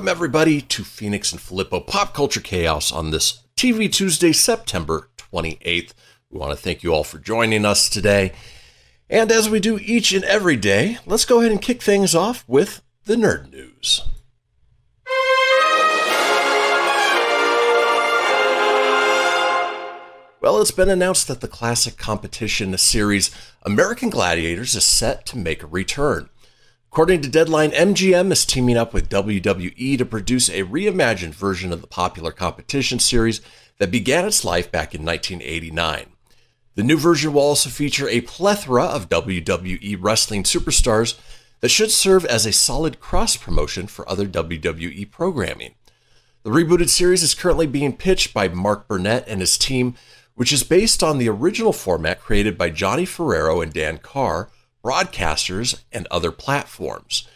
Welcome, everybody, to Fenix and Filippo Pop Culture Chaos on this TV Tuesday, September 28th. We want to thank you all for joining us today. And as we do each and every day, let's go ahead and kick things off with the nerd news. Well, it's been announced that the classic competition series American Gladiators is set to make a return. According to Deadline, MGM is teaming up with WWE to produce a reimagined version of the popular competition series that began its life back in 1989. The new version will also feature a plethora of WWE wrestling superstars that should serve as a solid cross promotion for other WWE programming. The rebooted series is currently being pitched by Mark Burnett and his team which is based on the original format created by Johnny Ferraro and Dan Carr, broadcasters, and other platforms.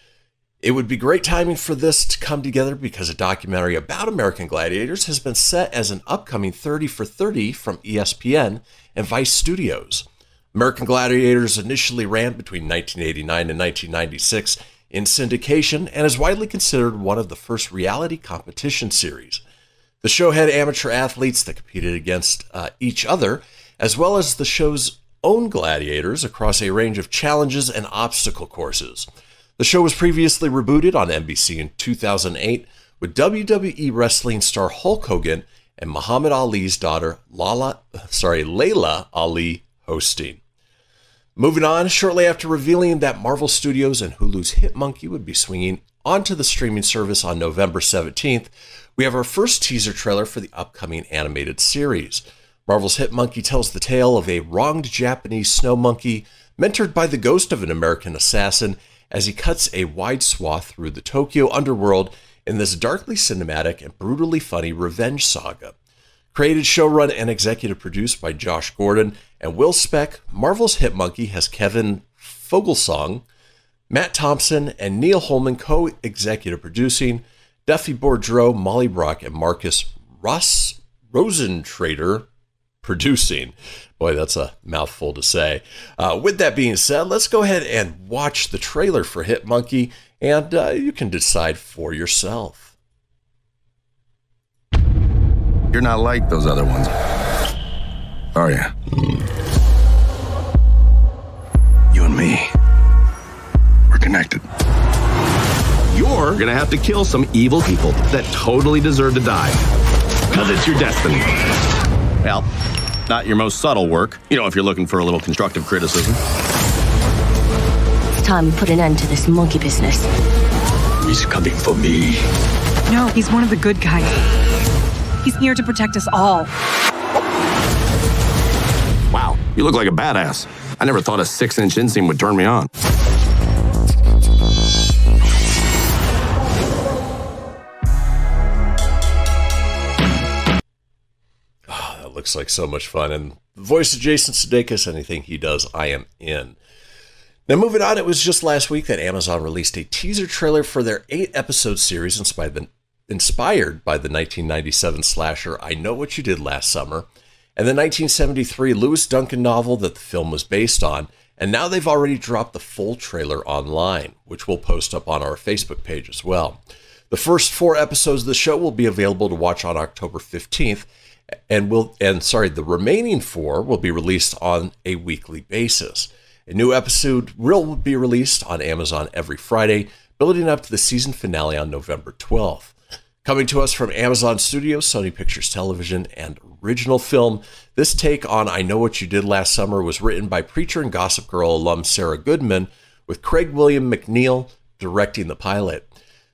It would be great timing for this to come together because a documentary about American Gladiators has been set as an upcoming 30 for 30 from ESPN and Vice Studios. American Gladiators initially ran between 1989 and 1996 in syndication and is widely considered one of the first reality competition series. The show had amateur athletes that competed against uh, each other, as well as the show's own gladiators across a range of challenges and obstacle courses. The show was previously rebooted on NBC in 2008 with WWE wrestling star Hulk Hogan and Muhammad Ali's daughter Lala, sorry, Laila Ali hosting. Moving on, shortly after revealing that Marvel Studios and Hulu's Hit Monkey would be swinging onto the streaming service on November 17th, we have our first teaser trailer for the upcoming animated series. Marvel's Hit Monkey tells the tale of a wronged Japanese snow monkey mentored by the ghost of an American assassin as he cuts a wide swath through the Tokyo underworld in this darkly cinematic and brutally funny revenge saga. Created, showrun, and executive produced by Josh Gordon and Will Speck, Marvel's Hit Monkey has Kevin Fogelsong, Matt Thompson, and Neal Holman co executive producing, Duffy Boudreau, Molly Brock, and Marcus Ross Rosentrater producing. Boy, that's a mouthful to say. Uh, with that being said, let's go ahead and watch the trailer for Hit Monkey, and uh, you can decide for yourself. You're not like those other ones, are you? You and me, we're connected. You're gonna have to kill some evil people that totally deserve to die. Because it's your destiny. Well, not your most subtle work. You know, if you're looking for a little constructive criticism. It's time we put an end to this monkey business. He's coming for me. No, he's one of the good guys. He's here to protect us all. Wow, you look like a badass. I never thought a six inch inseam would turn me on. Looks like so much fun. And the voice of Jason Sudeikis, anything he does, I am in. Now, moving on, it was just last week that Amazon released a teaser trailer for their eight episode series inspired, the, inspired by the 1997 slasher I Know What You Did Last Summer and the 1973 Lois Duncan novel that the film was based on. And now they've already dropped the full trailer online, which we'll post up on our Facebook page as well. The first four episodes of the show will be available to watch on October 15th and will and sorry, the remaining four will be released on a weekly basis. A new episode will be released on Amazon every Friday, building up to the season finale on November 12th. Coming to us from Amazon Studios, Sony Pictures Television, and Original Film, this take on I Know What You Did Last Summer was written by Preacher and Gossip Girl alum Sarah Goodman, with Craig William Macneill directing the pilot.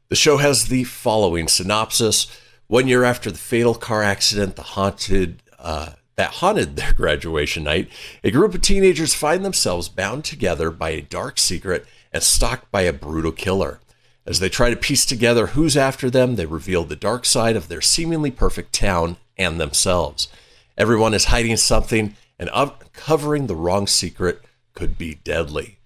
The show has the following synopsis. One year after the fatal car accident the haunted, uh, that haunted their graduation night, a group of teenagers find themselves bound together by a dark secret and stalked by a brutal killer. As they try to piece together who's after them, they reveal the dark side of their seemingly perfect town and themselves. Everyone is hiding something, and uncovering the wrong secret could be deadly.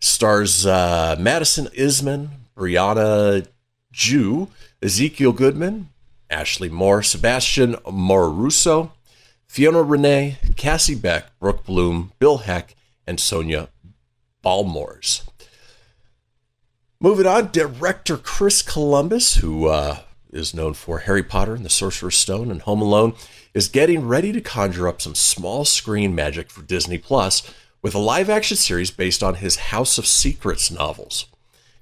Stars uh, Madison Iseman, Brianna Tju, Ezekiel Goodman, Ashley Moore, Sebastian Moruso, Fiona Rene, Cassie Beck, Brooke Bloom, Bill Heck, and Sonia Balmores. Moving on, director Chris Columbus, who uh, is known for Harry Potter and the Sorcerer's Stone and Home Alone, is getting ready to conjure up some small screen magic for Disney Plus with a live action series based on his House of Secrets novels.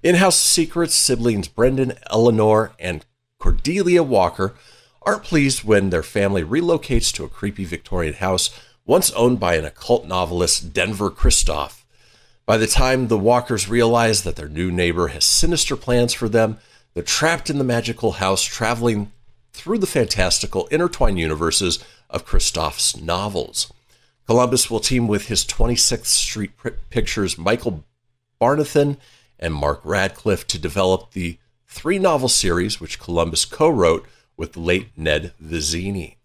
In House of Secrets, siblings Brendan, Eleanor, and Cordelia Walker aren't pleased when their family relocates to a creepy Victorian house once owned by an occult novelist, Denver Kristoff. By the time the Walkers realize that their new neighbor has sinister plans for them, they're trapped in the magical house, traveling through the fantastical intertwined universes of Kristoff's novels. Columbus will team with his 26th Street Pictures Michael Barnathan and Mark Radcliffe to develop the three novel series which Columbus co wrote with late Ned Vizzini.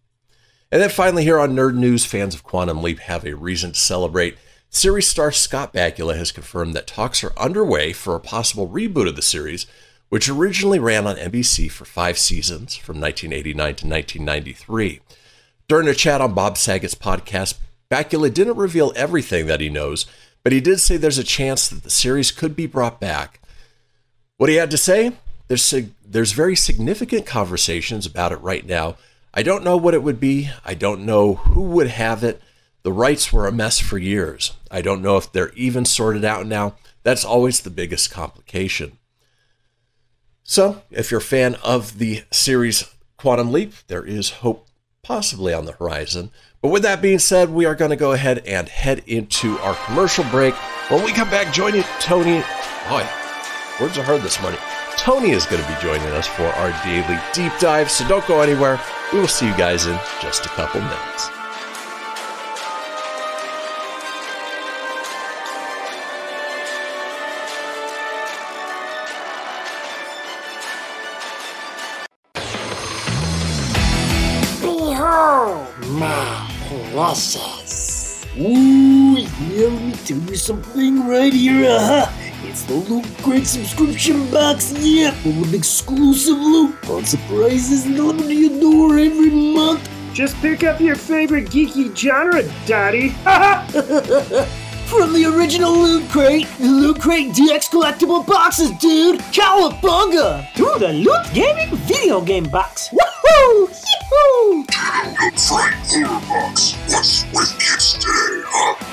And then finally, here on Nerd News, fans of Quantum Leap have a reason to celebrate. Series star Scott Bakula has confirmed that talks are underway for a possible reboot of the series, which originally ran on NBC for five seasons from 1989 to 1993. During a chat on Bob Saget's podcast, Bakula didn't reveal everything that he knows, but he did say there's a chance that the series could be brought back. What he had to say? There's, there's very significant conversations about it right now. I don't know what it would be. I don't know who would have it. The rights were a mess for years. I don't know if they're even sorted out now. That's always the biggest complication. So, if you're a fan of the series Quantum Leap, there is hope possibly on the horizon. But with that being said, we are going to go ahead and head into our commercial break. When we come back, joining Tony. Boy, words are hard this morning. Tony is going to be joining us for our daily deep dive, so don't go anywhere. We will see you guys in just a couple minutes. process. Ooh, yeah, let me tell you something right here. Uh-huh. It's the Loot Crate subscription box, yeah, full of exclusive loot, fun surprises delivered to your door every month. Just pick up your favorite geeky genre, Daddy. From the original Loot Crate, the Loot Crate DX collectible boxes, dude! Cowabunga! To the Loot Gaming video game box. Woohoo! Yee-hoo! Good Friday box. What's with kids today, huh?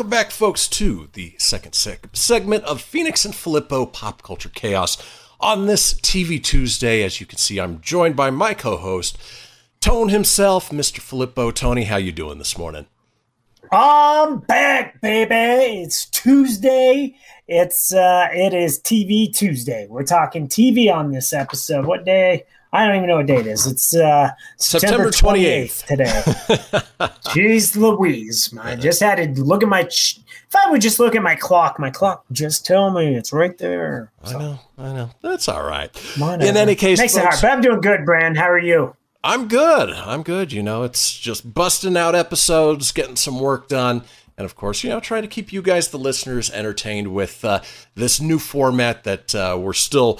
Welcome back, folks, to the second segment of Fenix and Filippo Pop Culture Chaos. On this TV Tuesday, as you can see, I'm joined by my co-host, Tone himself, Mr. Filippo. Tony, how you doing this morning? I'm back, baby. It's Tuesday. It's uh it is TV Tuesday. We're talking TV on this episode. What day? I don't even know what date it is. It's uh, September, 28th, 28th today. Jeez Louise. I just had to look at my. Ch- if I would just look at my clock, my clock just tell me it's right there. So. I know. I know. That's all right. In any case, Makes folks, it hard, but I'm doing good, Brand. How are you? I'm good. I'm good. You know, it's just busting out episodes, getting some work done. And of course, you know, trying to keep you guys, the listeners, entertained with uh, this new format that uh, we're still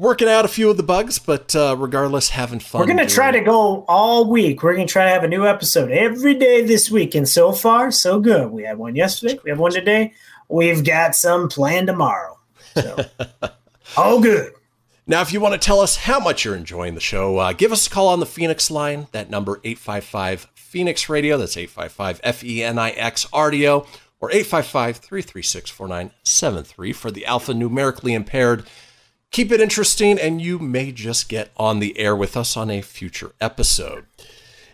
working out a few of the bugs, but uh, regardless, having fun. We're gonna try to go all week. We're gonna try to have a new episode every day this week, and so far, so good. We had one yesterday. We have one today. we've got some planned tomorrow. So, all good. Now, if you want to tell us how much you're enjoying the show, uh, give us a call on the Fenix line. That number 855 Fenix Radio. That's 855 F E N I X RDO or 855 336 4973 for the alphanumerically impaired. Keep it interesting, and you may just get on the air with us on a future episode.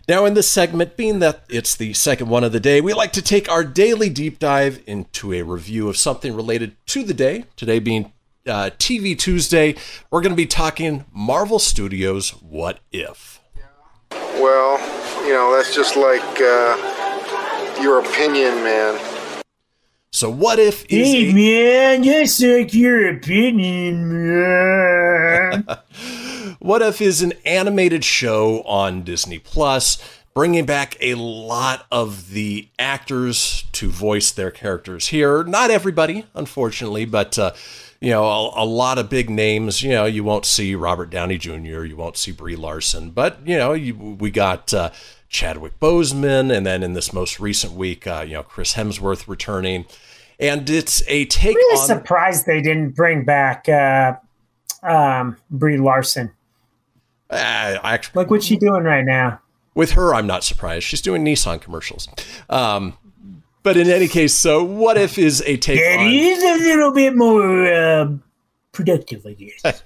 Now, in this segment, being that it's the second one of the day, we like to take our daily deep dive into a review of something related to the day. Today being uh, TV Tuesday, we're going to be talking Marvel Studios What If. Well, you know, that's just like uh, your opinion, man. So, what if is Hey, a- man, just like your opinion, man. What If is an animated show on Disney Plus, bringing back a lot of the actors to voice their characters here. Not everybody, unfortunately, but uh, you know, a, a lot of big names. You know, you won't see Robert Downey Jr., you won't see Brie Larson, but you know, you, we got. Uh, Chadwick Boseman, and then in this most recent week, uh, you know, Chris Hemsworth returning, and it's a take really on. surprised they didn't bring back uh, um, Brie Larson. Uh, I actually, Look what she's doing right now. With her, I'm not surprised. She's doing Nissan commercials. Um, but in any case, so what if is a take It on, is a little bit more uh, productive, I guess.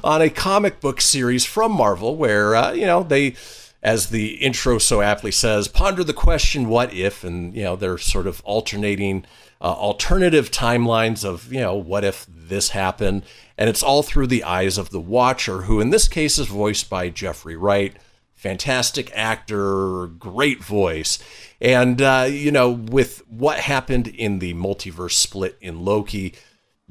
on a comic book series from Marvel where, uh, you know, they, as the intro so aptly says, ponder the question, what if? And, you know, they're sort of alternating uh, alternative timelines of, you know, what if this happened? And it's all through the eyes of the Watcher, who in this case is voiced by Jeffrey Wright. Fantastic actor, great voice. And, uh, you know, with what happened in the multiverse split in Loki,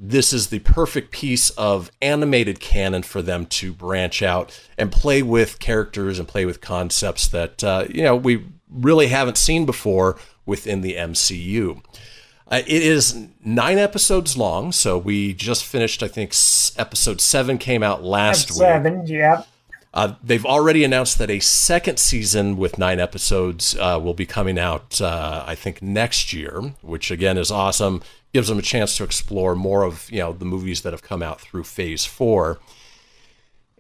this is the perfect piece of animated canon for them to branch out and play with characters and play with concepts that uh, you know we really haven't seen before within the MCU. Uh, it is nine episodes long, so we just finished. I think s- episode seven came out last week. Seven, yeah. Uh, they've already announced that a second season with nine episodes uh, will be coming out, uh, I think, next year, which again is awesome. Gives them a chance to explore more of you know the movies that have come out through Phase Four.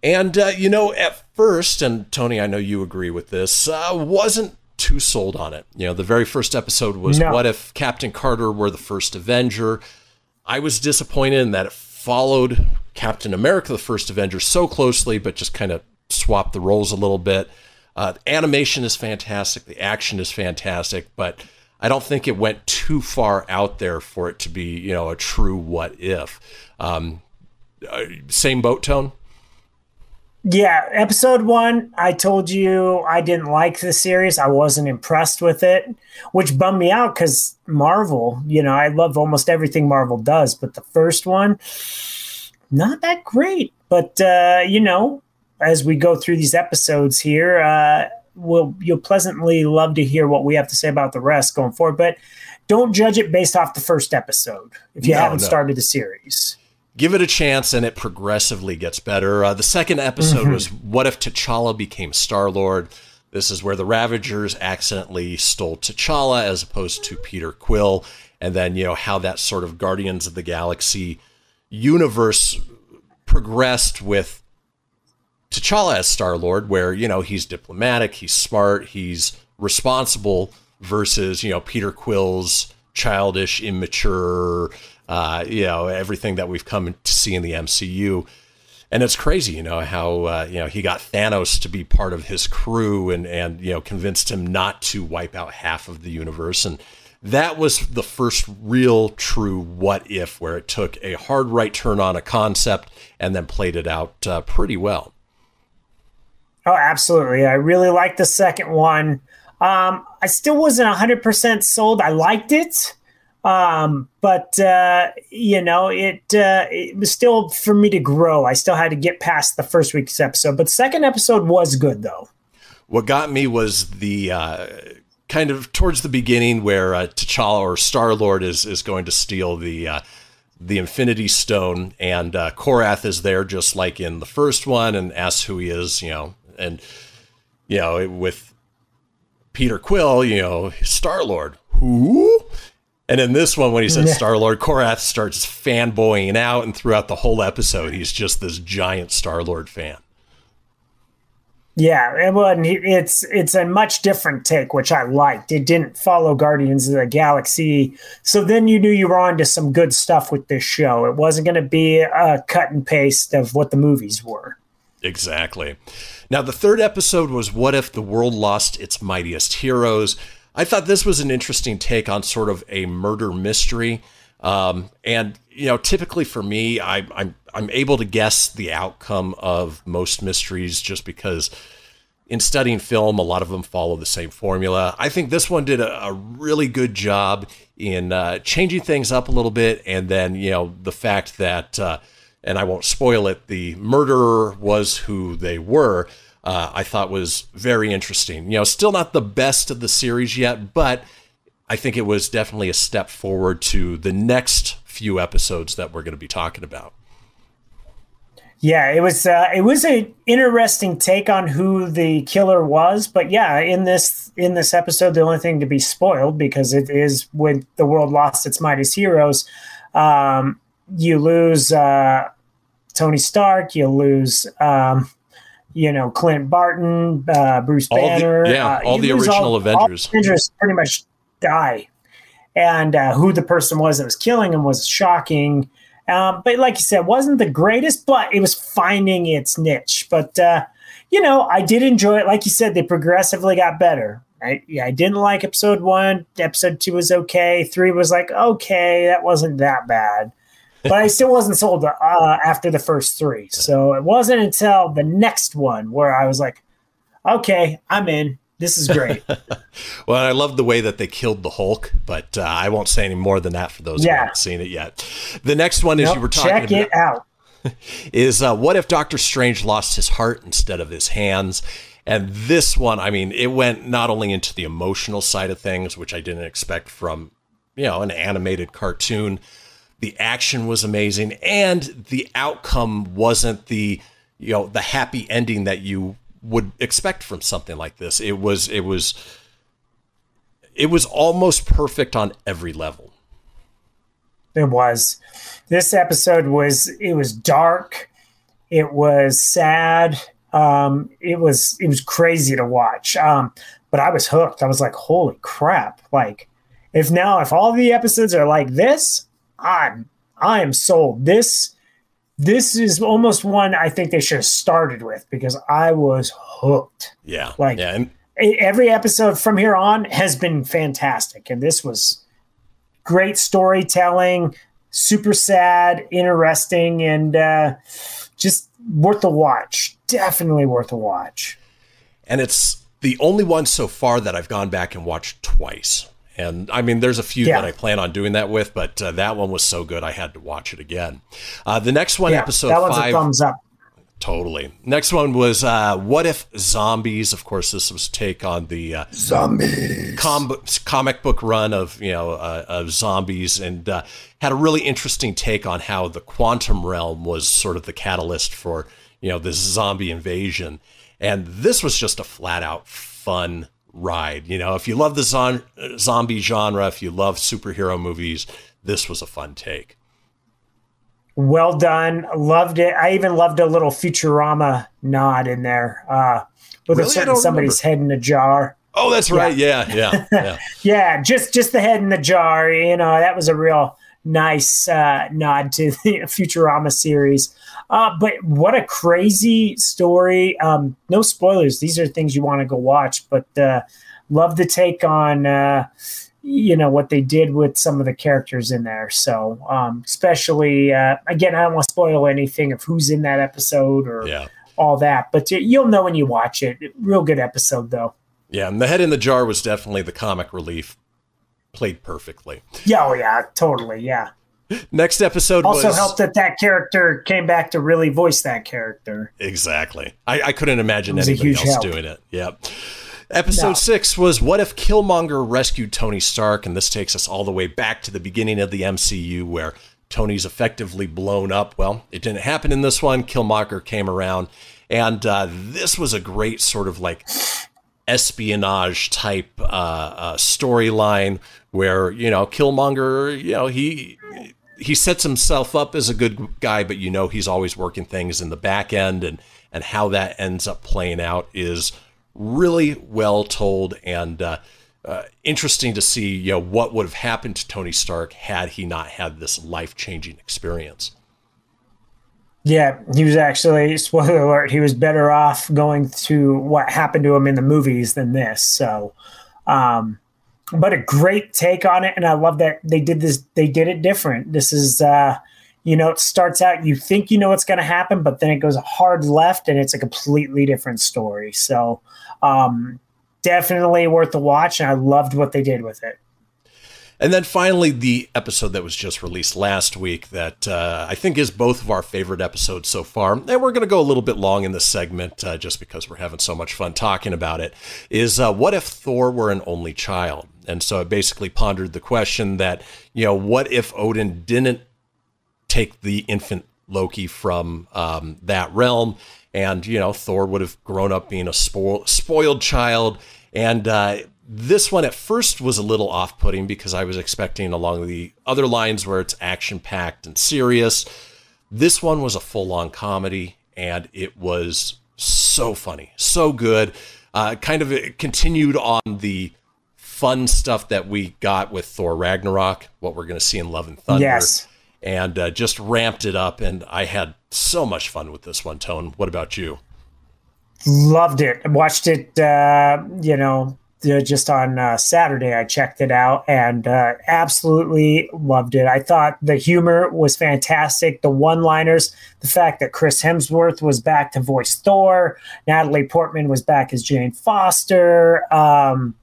And uh, you know, at first, and Tony, I know you agree with this, uh, wasn't too sold on it. You know, the very first episode was No. what if Captain Carter were the first Avenger? I was disappointed in that it followed Captain America, the first Avenger, so closely, but just kind of swapped the roles a little bit. Uh, animation is fantastic, the action is fantastic, but I don't think it went too far out there for it to be, you know, a true what if. Um, uh, same boat tone. Yeah, episode one, I told you I didn't like the series. I wasn't impressed with it, which bummed me out because Marvel, you know, I love almost everything Marvel does, but the first one, not that great. But, uh, you know, as we go through these episodes here, uh, we'll, you'll pleasantly love to hear what we have to say about the rest going forward. But don't judge it based off the first episode if you No, haven't no. started the series. give it a chance and it progressively gets better. Uh, the second episode Mhm. was What If T'Challa Became Star Lord? This is where the Ravagers accidentally stole T'Challa as opposed to Peter Quill. And then, you know, how that sort of Guardians of the Galaxy universe progressed with T'Challa as Star Lord, where, you know, he's diplomatic, he's smart, he's responsible, versus, you know, Peter Quill's childish, immature, uh, you know, everything that we've come to see in the MCU. And it's crazy, you know, how, uh, you know, he got Thanos to be part of his crew and, and, you know, convinced him not to wipe out half of the universe. And that was the first real true what if, where it took a hard right turn on a concept and then played it out uh, pretty well. Oh, absolutely. I really liked the second one. Um, I still wasn't 100% sold. I liked it. Um, but, uh, you know, it, uh, it was still for me to grow. I still had to get past the first week's episode. But second episode was good, though. What got me was the uh, kind of towards the beginning where uh, T'Challa or Star Lord is is going to steal the uh, the Infinity Stone, and uh, Korath is there just like in the first one, and asks who he is, you know, and you know with Peter Quill, you know, Star Lord, who? And in this one, when he said Yeah. Star Lord, Korath starts fanboying out, and throughout the whole episode, he's just this giant Star Lord fan. Yeah, it wasn't. It's it's a much different take, which I liked. It didn't follow Guardians of the Galaxy, so then you knew you were on to some good stuff with this show. It wasn't going to be a cut and paste of what the movies were. Exactly. Now, the third episode was What If the World Lost Its Mightiest Heroes? I thought this was an interesting take on sort of a murder mystery. Um, and, you know, typically for me, I, I'm, I'm able to guess the outcome of most mysteries just because in studying film, a lot of them follow the same formula. I think this one did a, a really good job in uh, changing things up a little bit. And then, you know, the fact that, uh, and I won't spoil it, the murderer was who they were, uh, I thought was very interesting. You know, still not the best of the series yet, but I think it was definitely a step forward to the next few episodes that we're going to be talking about. Yeah, it was uh, it was an interesting take on who the killer was, but yeah, in this in this episode, the only thing to be spoiled because it is when the world lost its mightiest heroes. Um, you lose uh, Tony Stark, you lose um, you know Clint Barton, uh, Bruce All the- Banner, yeah, uh, all the original all Avengers. the Avengers pretty much die, and uh, who the person was that was killing him was shocking. Um, but like you said, wasn't the greatest, but it was finding its niche. But uh, you know, I did enjoy it. Like you said, they progressively got better. I, yeah, I didn't like episode one. Episode two was okay. Three was like okay, that wasn't that bad. But I still wasn't sold uh, after the first three. So it wasn't until the next one where I was like, okay, I'm in. This is great. Well, I love the way that they killed the Hulk, but uh, I won't say any more than that for those who haven't seen it yet. The next one, as Nope, you were talking check about, it out. is uh, what if Doctor Strange lost his heart instead of his hands? And this one, I mean, it went not only into the emotional side of things, which I didn't expect from, you know, an animated cartoon. The action was amazing, and the outcome wasn't the, you know, the happy ending that you would expect from something like this. It was, it was, it was almost perfect on every level. It was. This episode was it was dark. It was sad. Um, it was it was crazy to watch. Um, but I was hooked. I was like, holy crap! Like, if now if all the episodes are like this, I'm I am sold. This this is almost one I think they should have started with because I was hooked. Yeah, Like yeah, and every episode from here on has been fantastic, and this was great storytelling, super sad, interesting, and uh, just worth a watch. Definitely worth a watch. and it's the only one so far that I've gone back and watched twice. And I mean, there's a few Yeah. that I plan on doing that with, but uh, that one was so good I had to watch it again. Uh, the next one, yeah, episode that one's five, a thumbs up. totally. Next one was uh, what if zombies? Of course, this was take on the uh, Zombies. com- comic book run of you know uh, of zombies, and uh, had a really interesting take on how the quantum realm was sort of the catalyst for you know this zombie invasion. And this was just a flat out fun ride. You know, if you love the zon- zombie genre, if you love superhero movies, this was a fun take. Well done. Loved it. I even loved a little Futurama nod in there uh, with Really? A certain somebody's head in a jar. Oh, that's right. Yeah, yeah, yeah. yeah, just just the head in the jar. You know, that was a real nice uh, nod to the Futurama series. Uh, but what a crazy story! Um, no spoilers. These are things you want to go watch. But uh, love the take on uh, you know what they did with some of the characters in there. So um, especially uh, again, I don't want to spoil anything of who's in that episode or Yeah. all that. But you- you'll know when you watch it. Real good episode though. Yeah, and the head in the jar was definitely the comic relief. Played perfectly. Yeah, oh yeah, totally. Yeah. Next episode also was helped that that character came back to really voice that character. Exactly. I, I couldn't imagine It was a anybody else help. doing it. Yep. Episode No. six was What If Killmonger rescued Tony Stark? And this takes us all the way back to the beginning of the MCU where Tony's effectively blown up. Well, it didn't happen in this one. Killmonger came around. And uh, this was a great sort of like espionage type uh, uh, storyline where you know Killmonger, you know he he sets himself up as a good guy, but you know he's always working things in the back end, and and how that ends up playing out is really well told and uh, uh, interesting to see. You know what would have happened to Tony Stark had he not had this life changing experience. Yeah, he was actually spoiler alert. He was better off going to what happened to him in the movies than this. So, um, but a great take on it, and I love that they did this. They did it different. This is, uh, you know, it starts out you think you know what's going to happen, but then it goes hard left, and it's a completely different story. So, um, definitely worth the watch, and I loved what they did with it. And then finally, the episode that was just released last week that uh, I think is both of our favorite episodes so far. And we're going to go a little bit long in this segment uh, just because we're having so much fun talking about it. Is uh, what if Thor were an only child? And so it basically pondered the question that, you know, what if Odin didn't take the infant Loki from um, that realm? And, you know, Thor would have grown up being a spo- spoiled child. And, uh, this one at first was a little off putting because I was expecting along the other lines where it's action packed and serious. This one was a full on comedy and it was so funny, so good. Uh, kind of continued on the fun stuff that we got with Thor Ragnarok, what we're going to see in Love and Thunder. Yes. And uh, just ramped it up. And I had so much fun with this one, Tone. What about you? Loved it. Watched it, uh, you know, just on uh, Saturday, I checked it out and uh, absolutely loved it. I thought the humor was fantastic. The one liners, the fact that Chris Hemsworth was back to voice Thor, Natalie Portman was back as Jane Foster. Um,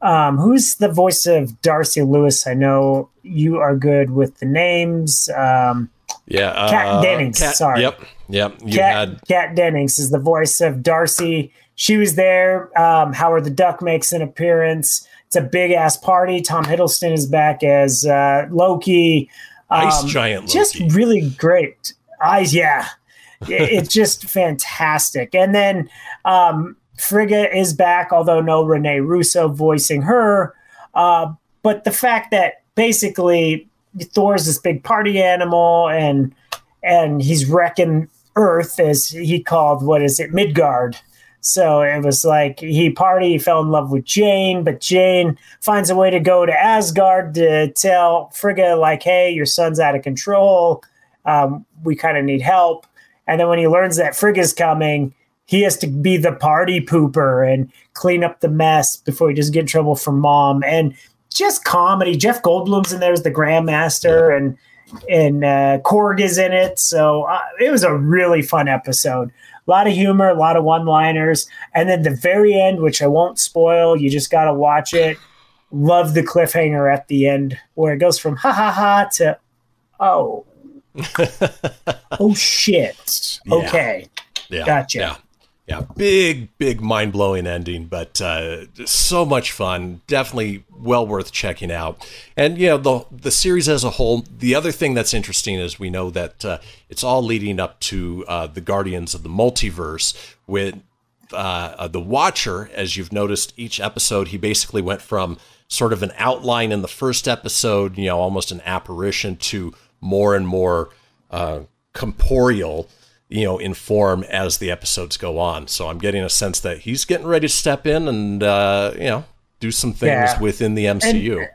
um, who's the voice of Darcy Lewis? I know you are good with the names. Um, yeah, uh, Kat Dennings. Kat, sorry. Yep, yep. You Kat, had Kat Dennings is the voice of Darcy she was there. Um, Howard the Duck makes an appearance. It's a big ass party. Tom Hiddleston is back as uh, Loki. Um, Ice giant Loki. Just really great. Eyes, yeah. it's just fantastic. And then um, Frigga is back, although no Rene Russo voicing her. Uh, but the fact that basically Thor's this big party animal and and he's wrecking Earth as he called what is it Midgard so it was like he party, he fell in love with Jane, but Jane finds a way to go to Asgard to tell Frigga, like, hey, your son's out of control. Um, we kind of need help. And then when he learns that Frigga's coming, he has to be the party pooper and clean up the mess before he doesn't get in trouble from mom. And just comedy. Jeff Goldblum's in there as the Grandmaster, and and uh, Korg is in it. So uh, it was a really fun episode a lot of humor, a lot of one liners. And then the very end, which I won't spoil, you just got to watch it. Love the cliffhanger at the end where it goes from ha ha ha to oh. oh shit. Yeah. Okay. Yeah. Gotcha. Yeah. Yeah, big, big, mind blowing ending, but uh, so much fun. Definitely well worth checking out. And you know the the series as a whole. The other thing that's interesting is we know that uh, it's all leading up to uh, the Guardians of the Multiverse with uh, the Watcher. As you've noticed, each episode he basically went from sort of an outline in the first episode, you know, almost an apparition, to more and more uh, corporeal you know, inform as the episodes go on. So I'm getting a sense that he's getting ready to step in and uh, you know do some things Yeah. within the MCU. And-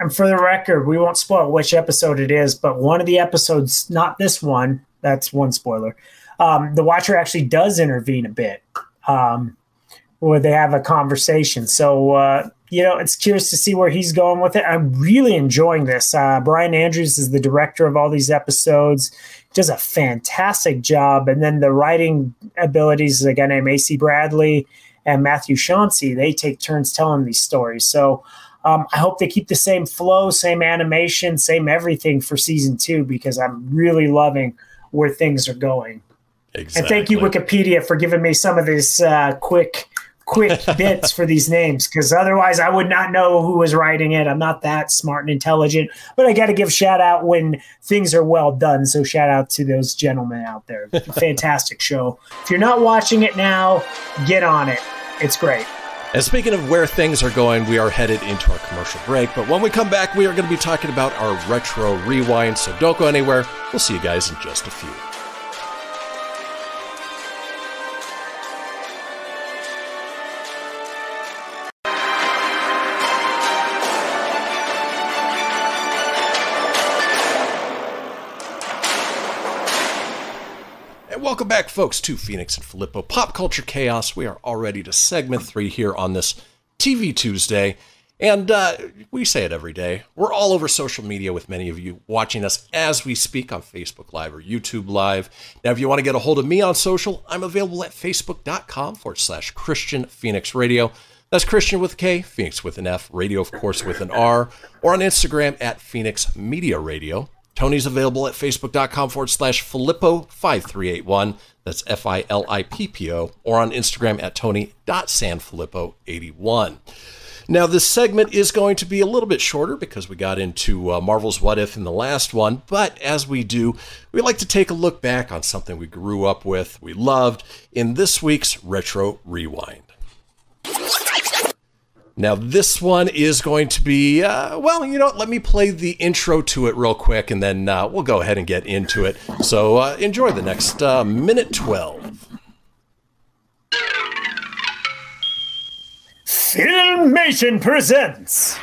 And for the record, we won't spoil which episode it is, but one of the episodes, not this one, that's one spoiler. Um, the Watcher actually does intervene a bit, um, where they have a conversation. So, uh, you know, it's curious to see where he's going with it. I'm really enjoying this. Uh, Bryan Andrews is the director of all these episodes, does a fantastic job. And then the writing abilities is a guy named AC Bradley and Matthew Chauncey. They take turns telling these stories. So, um, I hope they keep the same flow, same animation, same everything for season two because I'm really loving where things are going. Exactly. And thank you, Wikipedia, for giving me some of these uh, quick, quick bits for these names because otherwise I would not know who was writing it. I'm not that smart and intelligent, but I got to give shout out when things are well done. So shout out to those gentlemen out there. Fantastic show. If you're not watching it now, get on it. It's great. And speaking of where things are going, we are headed into our commercial break. But when we come back, we are going to be talking about our retro rewind. So don't go anywhere. We'll see you guys in just a few. Welcome back, folks, to Fenix and Filippo Pop Culture Chaos. We are already to segment three here on this TV Tuesday. And uh, we say it every day. We're all over social media with many of you watching us as we speak on Facebook Live or YouTube Live. Now, if you want to get a hold of me on social, I'm available at facebook.com forward slash Christian Fenix Radio. That's Christian with a K, Fenix with an F, radio, of course, with an R, or on Instagram at Fenix Media Radio. Tony's available at facebook.com forward slash Filippo5381. That's F I L I P P O, or on Instagram at Tony.Sanfilippo81. Now, this segment is going to be a little bit shorter because we got into uh, Marvel's What If in the last one, but as we do, we like to take a look back on something we grew up with, we loved, in this week's Retro Rewind. Now, this one is going to be, uh, well, you know, let me play the intro to it real quick and then uh, we'll go ahead and get into it. So uh, enjoy the next uh, minute 12. Filmation presents.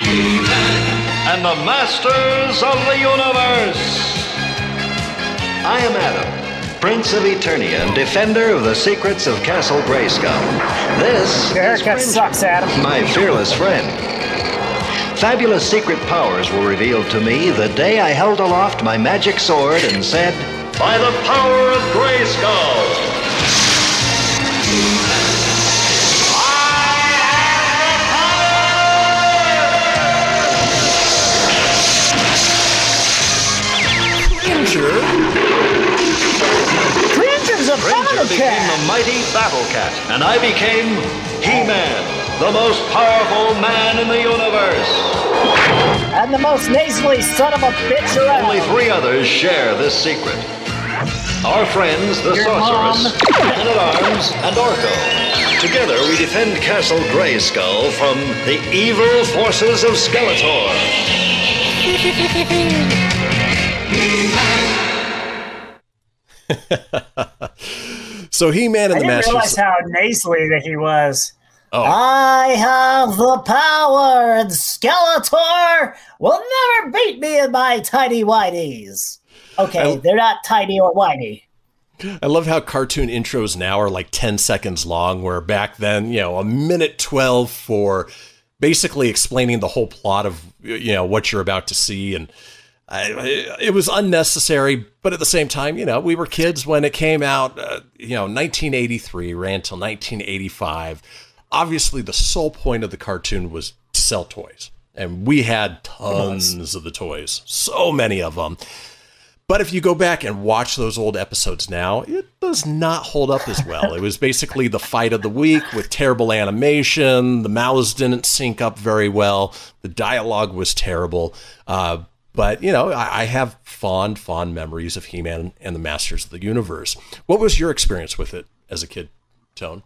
And the Masters of the Universe. I am Adam, Prince of Eternia and defender of the secrets of Castle Grayskull. This Your haircut sucks, Adam. my fearless friend. Fabulous secret powers were revealed to me the day I held aloft my magic sword and said, By the power of Grayskull! Cringer. A Cringer battle became cat. the mighty Battle Cat, and I became He-Man, the most powerful man in the universe. And the most nasally son of a bitch around. Only three others share this secret. Our friends, the Your Sorceress, mom. Man-at-Arms, and Orko. Together we defend Castle Grayskull from the evil forces of Skeletor. So He Man I and the didn't realize how nasally that he was. Oh. I have the power, and Skeletor will never beat me in my tiny whiteys. Okay, I- they're not tiny or whitey. I love how cartoon intros now are like 10 seconds long, where back then, you know, a minute 12 for basically explaining the whole plot of, you know, what you're about to see. And I, it was unnecessary, but at the same time, you know, we were kids when it came out, uh, you know, 1983, ran till 1985. Obviously, the sole point of the cartoon was to sell toys. And we had tons of the toys, so many of them. But if you go back and watch those old episodes now, it does not hold up as well. It was basically the fight of the week with terrible animation. The mouths didn't sync up very well. The dialogue was terrible. Uh, but, you know, I, I have fond, fond memories of He Man and the Masters of the Universe. What was your experience with it as a kid, Tone?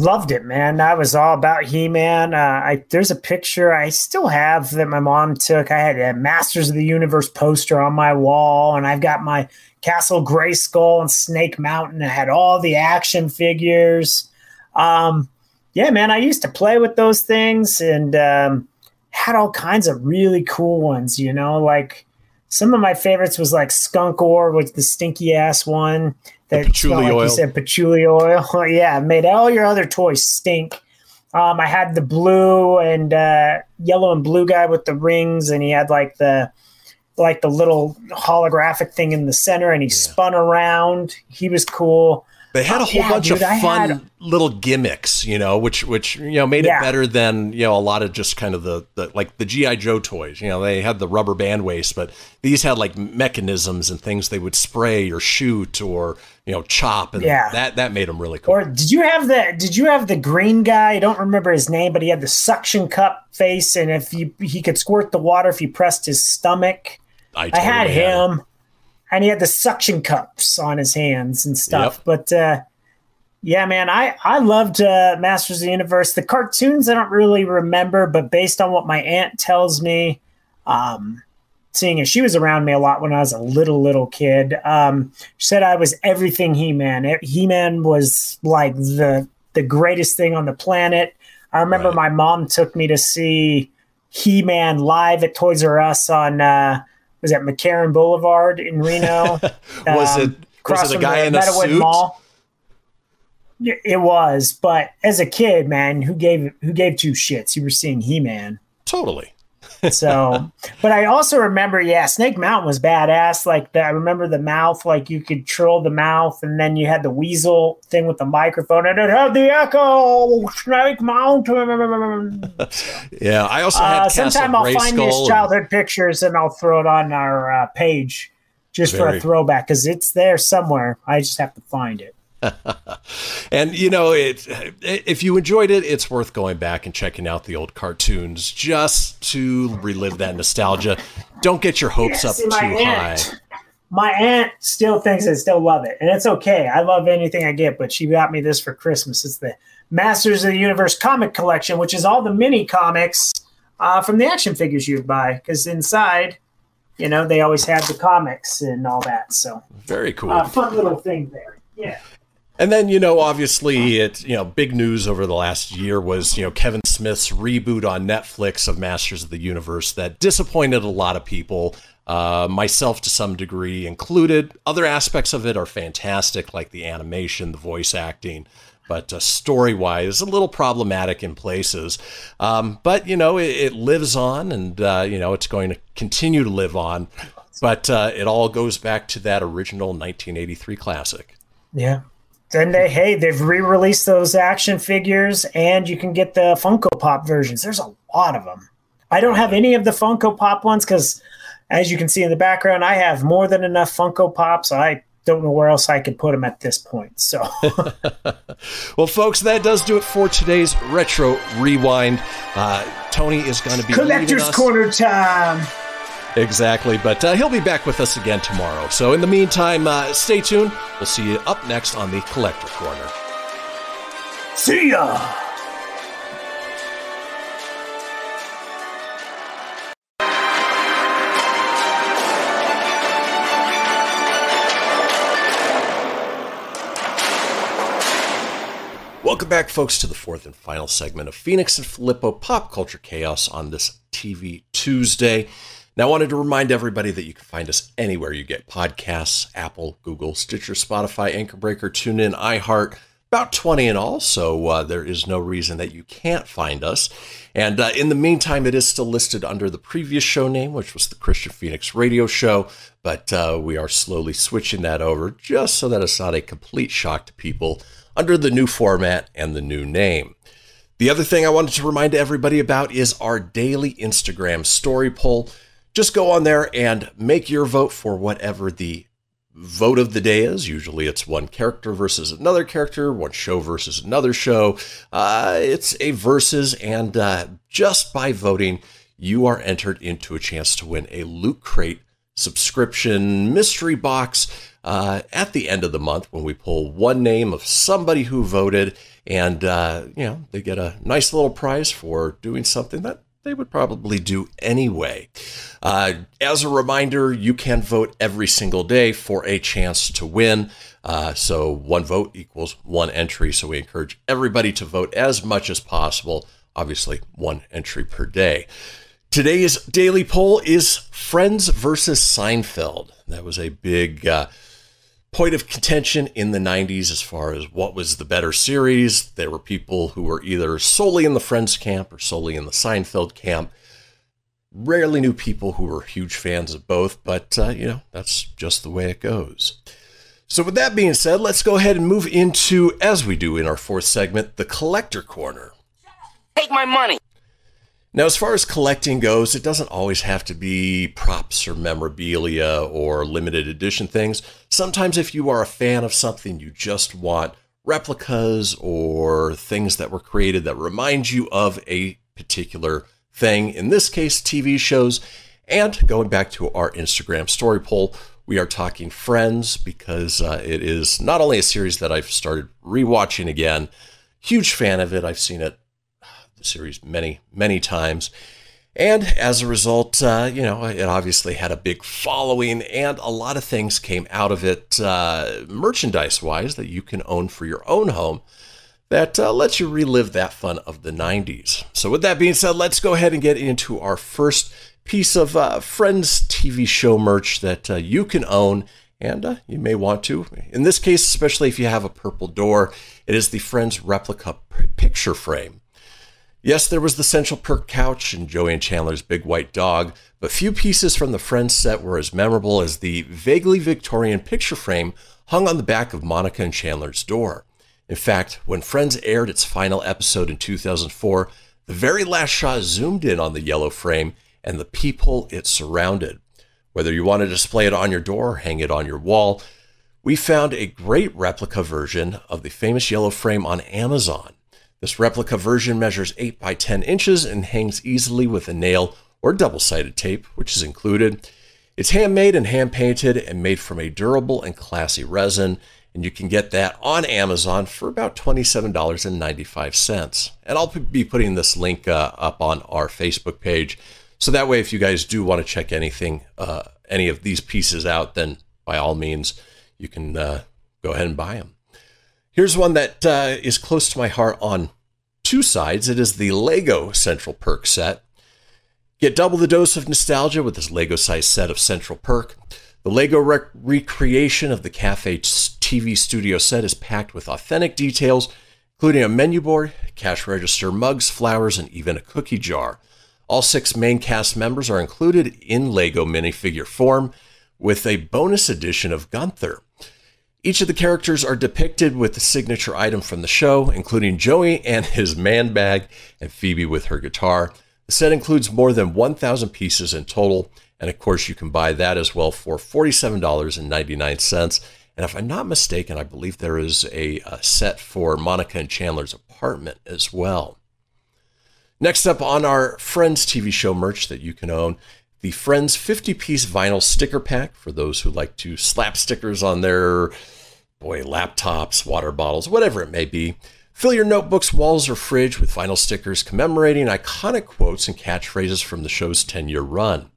Loved it, man. I was all about He-Man. Uh, I, there's a picture I still have that my mom took. I had a Masters of the Universe poster on my wall, and I've got my Castle Grayskull and Snake Mountain. I had all the action figures. Um, yeah, man, I used to play with those things and um, had all kinds of really cool ones. You know, like some of my favorites was like Skunk Ore, was the stinky ass one. That patchouli smelled like oil. You said patchouli oil. yeah, made all your other toys stink. Um, I had the blue and uh, yellow and blue guy with the rings, and he had like the like the little holographic thing in the center, and he spun around. He was cool. They had a Oh, whole yeah, bunch dude, of fun had- little gimmicks, you know, which which you know made Yeah. it better than you know a lot of just kind of the, the like the GI Joe toys. You know, they had the rubber band waist, but these had like mechanisms and things they would spray or shoot or you know chop, and Yeah. that that made them really cool. Or did you have the did you have the green guy? I don't remember his name, but he had the suction cup face, and if you he could squirt the water if you pressed his stomach. I, I had totally him, and he had the suction cups on his hands and stuff. Yep. But uh, Yeah, man, I I loved uh, Masters of the Universe. The cartoons I don't really remember, but based on what my aunt tells me, um, seeing as she was around me a lot when I was a little little kid, um, she said I was everything He Man. He Man was like the the greatest thing on the planet. I remember right. my mom took me to see He Man live at Toys R Us on uh, was that McCarran Boulevard in Reno. was um, it was it a guy in a suit? Mall. It was, but as a kid, man, who gave who gave two shits? You were seeing He Man. Totally. So, but I also remember, yeah, Snake Mountain was badass. Like the, I remember the mouth, like you could troll the mouth, and then you had the weasel thing with the microphone, and it had the echo. Snake Mountain. yeah, I also had. Uh, sometime I'll find these childhood and... pictures and I'll throw it on our uh, page just Very. for a throwback because it's there somewhere. I just have to find it. and you know, it if you enjoyed it, it's worth going back and checking out the old cartoons just to relive that nostalgia. Don't get your hopes yeah, up see, too aunt, high. My aunt still thinks I still love it, and it's okay. I love anything I get, but she got me this for Christmas. It's the Masters of the Universe comic collection, which is all the mini comics uh, from the action figures you buy. Because inside, you know, they always have the comics and all that. So very cool, uh, fun little thing there. Yeah. And then, you know, obviously, it, you know, big news over the last year was, you know, Kevin Smith's reboot on Netflix of Masters of the Universe that disappointed a lot of people, uh, myself to some degree included. Other aspects of it are fantastic, like the animation, the voice acting, but uh, story wise, a little problematic in places. Um, but, you know, it, it lives on and, uh, you know, it's going to continue to live on. But uh, it all goes back to that original 1983 classic. Yeah. Then they hey they've re-released those action figures and you can get the Funko Pop versions. There's a lot of them. I don't have any of the Funko Pop ones because, as you can see in the background, I have more than enough Funko Pops. I don't know where else I could put them at this point. So, well, folks, that does do it for today's retro rewind. Uh, Tony is going to be collector's corner time. Exactly. But uh, he'll be back with us again tomorrow. So in the meantime, uh, stay tuned. We'll see you up next on the Kollector Korner. See ya! Welcome back, folks, to the fourth and final segment of Fenix and Filippo Pop Culture Chaos on this TV Tuesday. Now, I wanted to remind everybody that you can find us anywhere you get podcasts Apple, Google, Stitcher, Spotify, Anchor Breaker, TuneIn, iHeart, about 20 in all. So uh, there is no reason that you can't find us. And uh, in the meantime, it is still listed under the previous show name, which was the Christian Fenix Radio Show. But uh, we are slowly switching that over just so that it's not a complete shock to people under the new format and the new name. The other thing I wanted to remind everybody about is our daily Instagram story poll just go on there and make your vote for whatever the vote of the day is. Usually it's one character versus another character, one show versus another show. Uh, it's a versus, and uh, just by voting, you are entered into a chance to win a Loot Crate subscription mystery box uh, at the end of the month when we pull one name of somebody who voted, and uh, you know they get a nice little prize for doing something that they would probably do anyway. Uh, as a reminder, you can vote every single day for a chance to win. Uh, so one vote equals one entry. So we encourage everybody to vote as much as possible. Obviously, one entry per day. Today's daily poll is Friends versus Seinfeld. That was a big uh, point of contention in the 90s as far as what was the better series. There were people who were either solely in the Friends camp or solely in the Seinfeld camp. Rarely knew people who were huge fans of both, but uh, you know, that's just the way it goes. So, with that being said, let's go ahead and move into, as we do in our fourth segment, the collector corner. Take my money. Now, as far as collecting goes, it doesn't always have to be props or memorabilia or limited edition things. Sometimes, if you are a fan of something, you just want replicas or things that were created that remind you of a particular thing. In this case, TV shows. And going back to our Instagram story poll, We are talking Friends because uh, it is not only a series that I've started rewatching again, huge fan of it. I've seen it, the series, many, many times. And as a result, uh, you know, it obviously had a big following, and a lot of things came out of it, uh, merchandise wise, that you can own for your own home that uh, lets you relive that fun of the 90s. So, with that being said, let's go ahead and get into our first piece of uh, Friends TV show merch that uh, you can own and uh, you may want to. In this case, especially if you have a purple door, it is the Friends replica p- picture frame. Yes, there was the Central Perk couch and Joey and Chandler's big white dog, but few pieces from the Friends set were as memorable as the vaguely Victorian picture frame hung on the back of Monica and Chandler's door. In fact, when Friends aired its final episode in 2004, the very last shot zoomed in on the yellow frame and the people it surrounded. Whether you want to display it on your door or hang it on your wall, we found a great replica version of the famous yellow frame on Amazon. This replica version measures 8 by 10 inches and hangs easily with a nail or double sided tape, which is included. It's handmade and hand painted and made from a durable and classy resin and you can get that on Amazon for about $27.95. And I'll be putting this link uh, up on our Facebook page. So that way, if you guys do want to check anything, uh, any of these pieces out, then by all means, you can uh, go ahead and buy them. Here's one that uh, is close to my heart on two sides. It is the Lego Central Perk set. Get double the dose of nostalgia with this Lego sized set of Central Perk. The Lego rec- recreation of the cafe TV studio set is packed with authentic details, including a menu board, cash register, mugs, flowers, and even a cookie jar. All six main cast members are included in Lego minifigure form, with a bonus edition of Gunther. Each of the characters are depicted with the signature item from the show, including Joey and his man bag, and Phoebe with her guitar. The set includes more than 1,000 pieces in total, and of course, you can buy that as well for $47.99. And if I'm not mistaken, I believe there is a, a set for Monica and Chandler's apartment as well. Next up on our Friends TV show merch that you can own, the Friends 50 piece vinyl sticker pack for those who like to slap stickers on their boy laptops, water bottles, whatever it may be. Fill your notebooks, walls, or fridge with vinyl stickers commemorating iconic quotes and catchphrases from the show's 10 year run.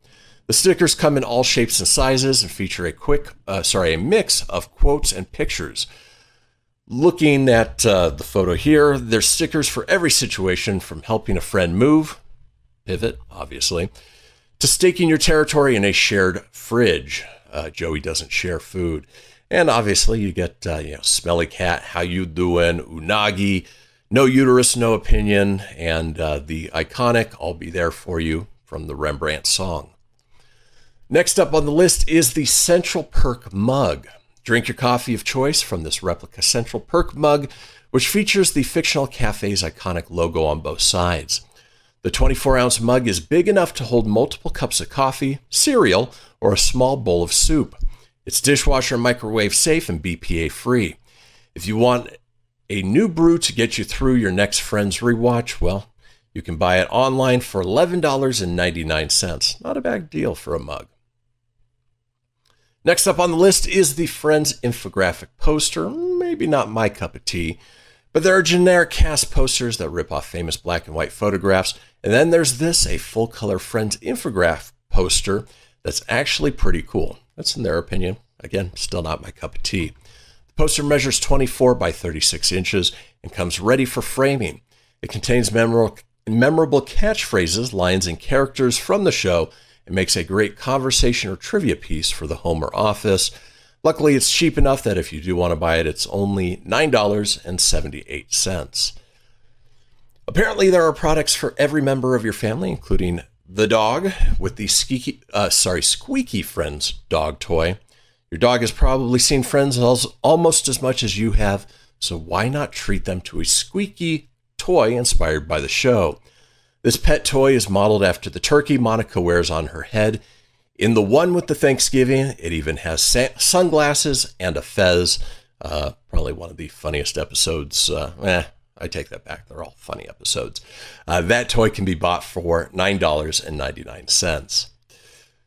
The stickers come in all shapes and sizes and feature a quick, uh, sorry, a mix of quotes and pictures. Looking at uh, the photo here, there's stickers for every situation from helping a friend move, pivot, obviously, to staking your territory in a shared fridge. Uh, Joey doesn't share food. And obviously, you get, uh, you know, Smelly Cat, How You Doing, Unagi, No Uterus, No Opinion, and uh, the iconic I'll Be There For You from the Rembrandt song. Next up on the list is the Central Perk mug. Drink your coffee of choice from this replica Central Perk mug, which features the fictional cafe's iconic logo on both sides. The 24 ounce mug is big enough to hold multiple cups of coffee, cereal, or a small bowl of soup. It's dishwasher and microwave safe and BPA free. If you want a new brew to get you through your next Friends rewatch, well, you can buy it online for $11.99. Not a bad deal for a mug. Next up on the list is the Friends infographic poster. Maybe not my cup of tea, but there are generic cast posters that rip off famous black and white photographs. And then there's this, a full color Friends infographic poster that's actually pretty cool. That's in their opinion. Again, still not my cup of tea. The poster measures 24 by 36 inches and comes ready for framing. It contains memorable, memorable catchphrases, lines, and characters from the show it makes a great conversation or trivia piece for the home or office. Luckily, it's cheap enough that if you do want to buy it, it's only $9.78. Apparently, there are products for every member of your family, including the dog with the squeaky, uh, sorry, squeaky friends dog toy. Your dog has probably seen Friends almost as much as you have, so why not treat them to a squeaky toy inspired by the show? This pet toy is modeled after the turkey Monica wears on her head. In the one with the Thanksgiving, it even has sunglasses and a fez. Uh, probably one of the funniest episodes. Uh, eh, I take that back. They're all funny episodes. Uh, that toy can be bought for $9.99.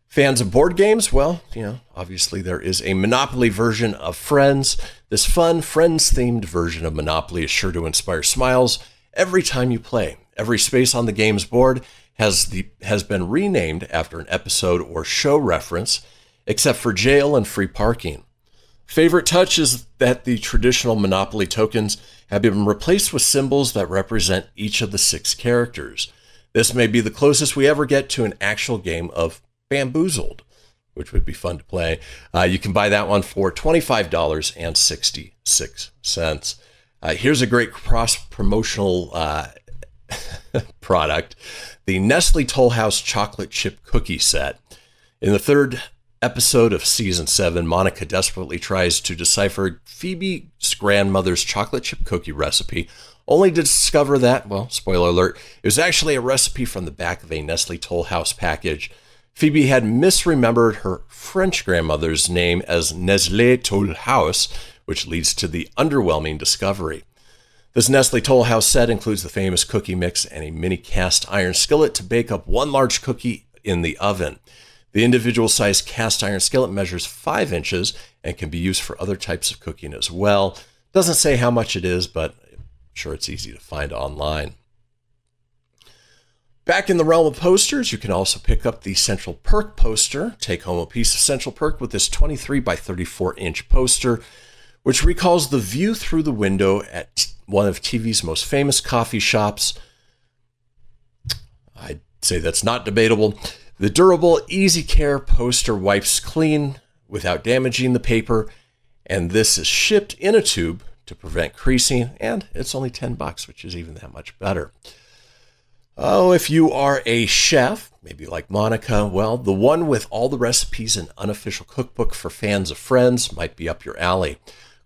Fans of board games? Well, you know, obviously there is a Monopoly version of Friends. This fun, Friends themed version of Monopoly is sure to inspire smiles every time you play. Every space on the game's board has, the, has been renamed after an episode or show reference, except for jail and free parking. Favorite touch is that the traditional Monopoly tokens have been replaced with symbols that represent each of the six characters. This may be the closest we ever get to an actual game of Bamboozled, which would be fun to play. Uh, you can buy that one for $25.66. Uh, here's a great cross promotional uh, product the Nestle Toll House chocolate chip cookie set. In the third episode of season seven, Monica desperately tries to decipher Phoebe's grandmother's chocolate chip cookie recipe, only to discover that, well, spoiler alert, it was actually a recipe from the back of a Nestle Toll House package. Phoebe had misremembered her French grandmother's name as Nestle Toll House, which leads to the underwhelming discovery. This Nestle Toll House set includes the famous cookie mix and a mini cast iron skillet to bake up one large cookie in the oven. The individual sized cast iron skillet measures 5 inches and can be used for other types of cooking as well. Doesn't say how much it is, but I'm sure it's easy to find online. Back in the realm of posters, you can also pick up the Central Perk poster. Take home a piece of Central Perk with this 23 by 34 inch poster, which recalls the view through the window at one of TV's most famous coffee shops. I'd say that's not debatable. The durable Easy Care poster wipes clean without damaging the paper, and this is shipped in a tube to prevent creasing, and it's only 10 bucks, which is even that much better. Oh, if you are a chef, maybe like Monica, well, the one with all the recipes and unofficial cookbook for fans of Friends might be up your alley.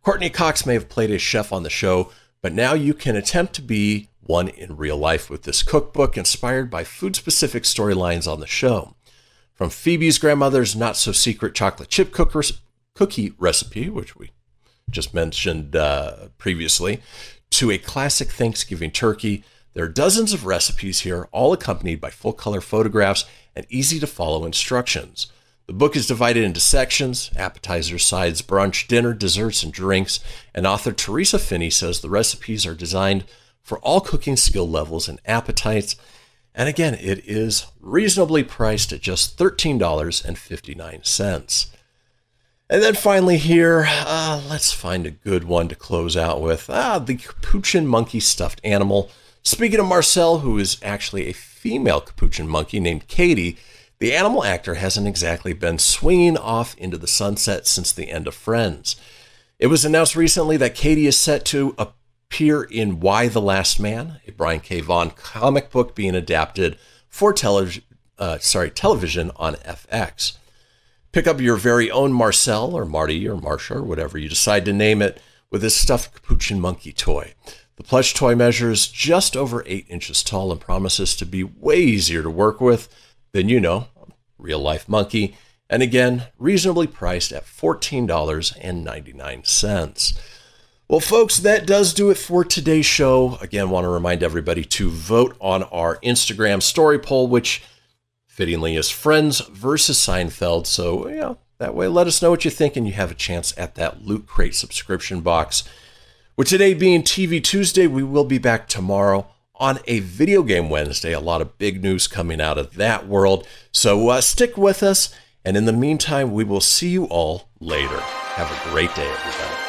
Courteney Cox may have played a chef on the show, but now you can attempt to be one in real life with this cookbook inspired by food specific storylines on the show. From Phoebe's grandmother's not so secret chocolate chip cookie recipe, which we just mentioned uh, previously, to a classic Thanksgiving turkey there are dozens of recipes here, all accompanied by full color photographs and easy to follow instructions. The book is divided into sections appetizers, sides, brunch, dinner, desserts, and drinks. And author Teresa Finney says the recipes are designed for all cooking skill levels and appetites. And again, it is reasonably priced at just $13.59. And then finally, here, uh, let's find a good one to close out with. Ah, the capuchin monkey stuffed animal. Speaking of Marcel, who is actually a female capuchin monkey named Katie, the animal actor hasn't exactly been swinging off into the sunset since the end of Friends. It was announced recently that Katie is set to appear in Y: The Last Man, a Brian K. Vaughan comic book being adapted for television, uh, sorry, television on FX. Pick up your very own Marcel or Marty or Marsha or whatever you decide to name it with this stuffed capuchin monkey toy. The plush toy measures just over 8 inches tall and promises to be way easier to work with than you know, real life monkey, and again, reasonably priced at $14.99. Well, folks, that does do it for today's show. Again, want to remind everybody to vote on our Instagram story poll, which fittingly is Friends versus Seinfeld. So, yeah, that way let us know what you think, and you have a chance at that Loot Crate subscription box. With today being TV Tuesday, we will be back tomorrow on a Video Game Wednesday. A lot of big news coming out of that world. So uh, stick with us. And in the meantime, we will see you all later. Have a great day, everybody.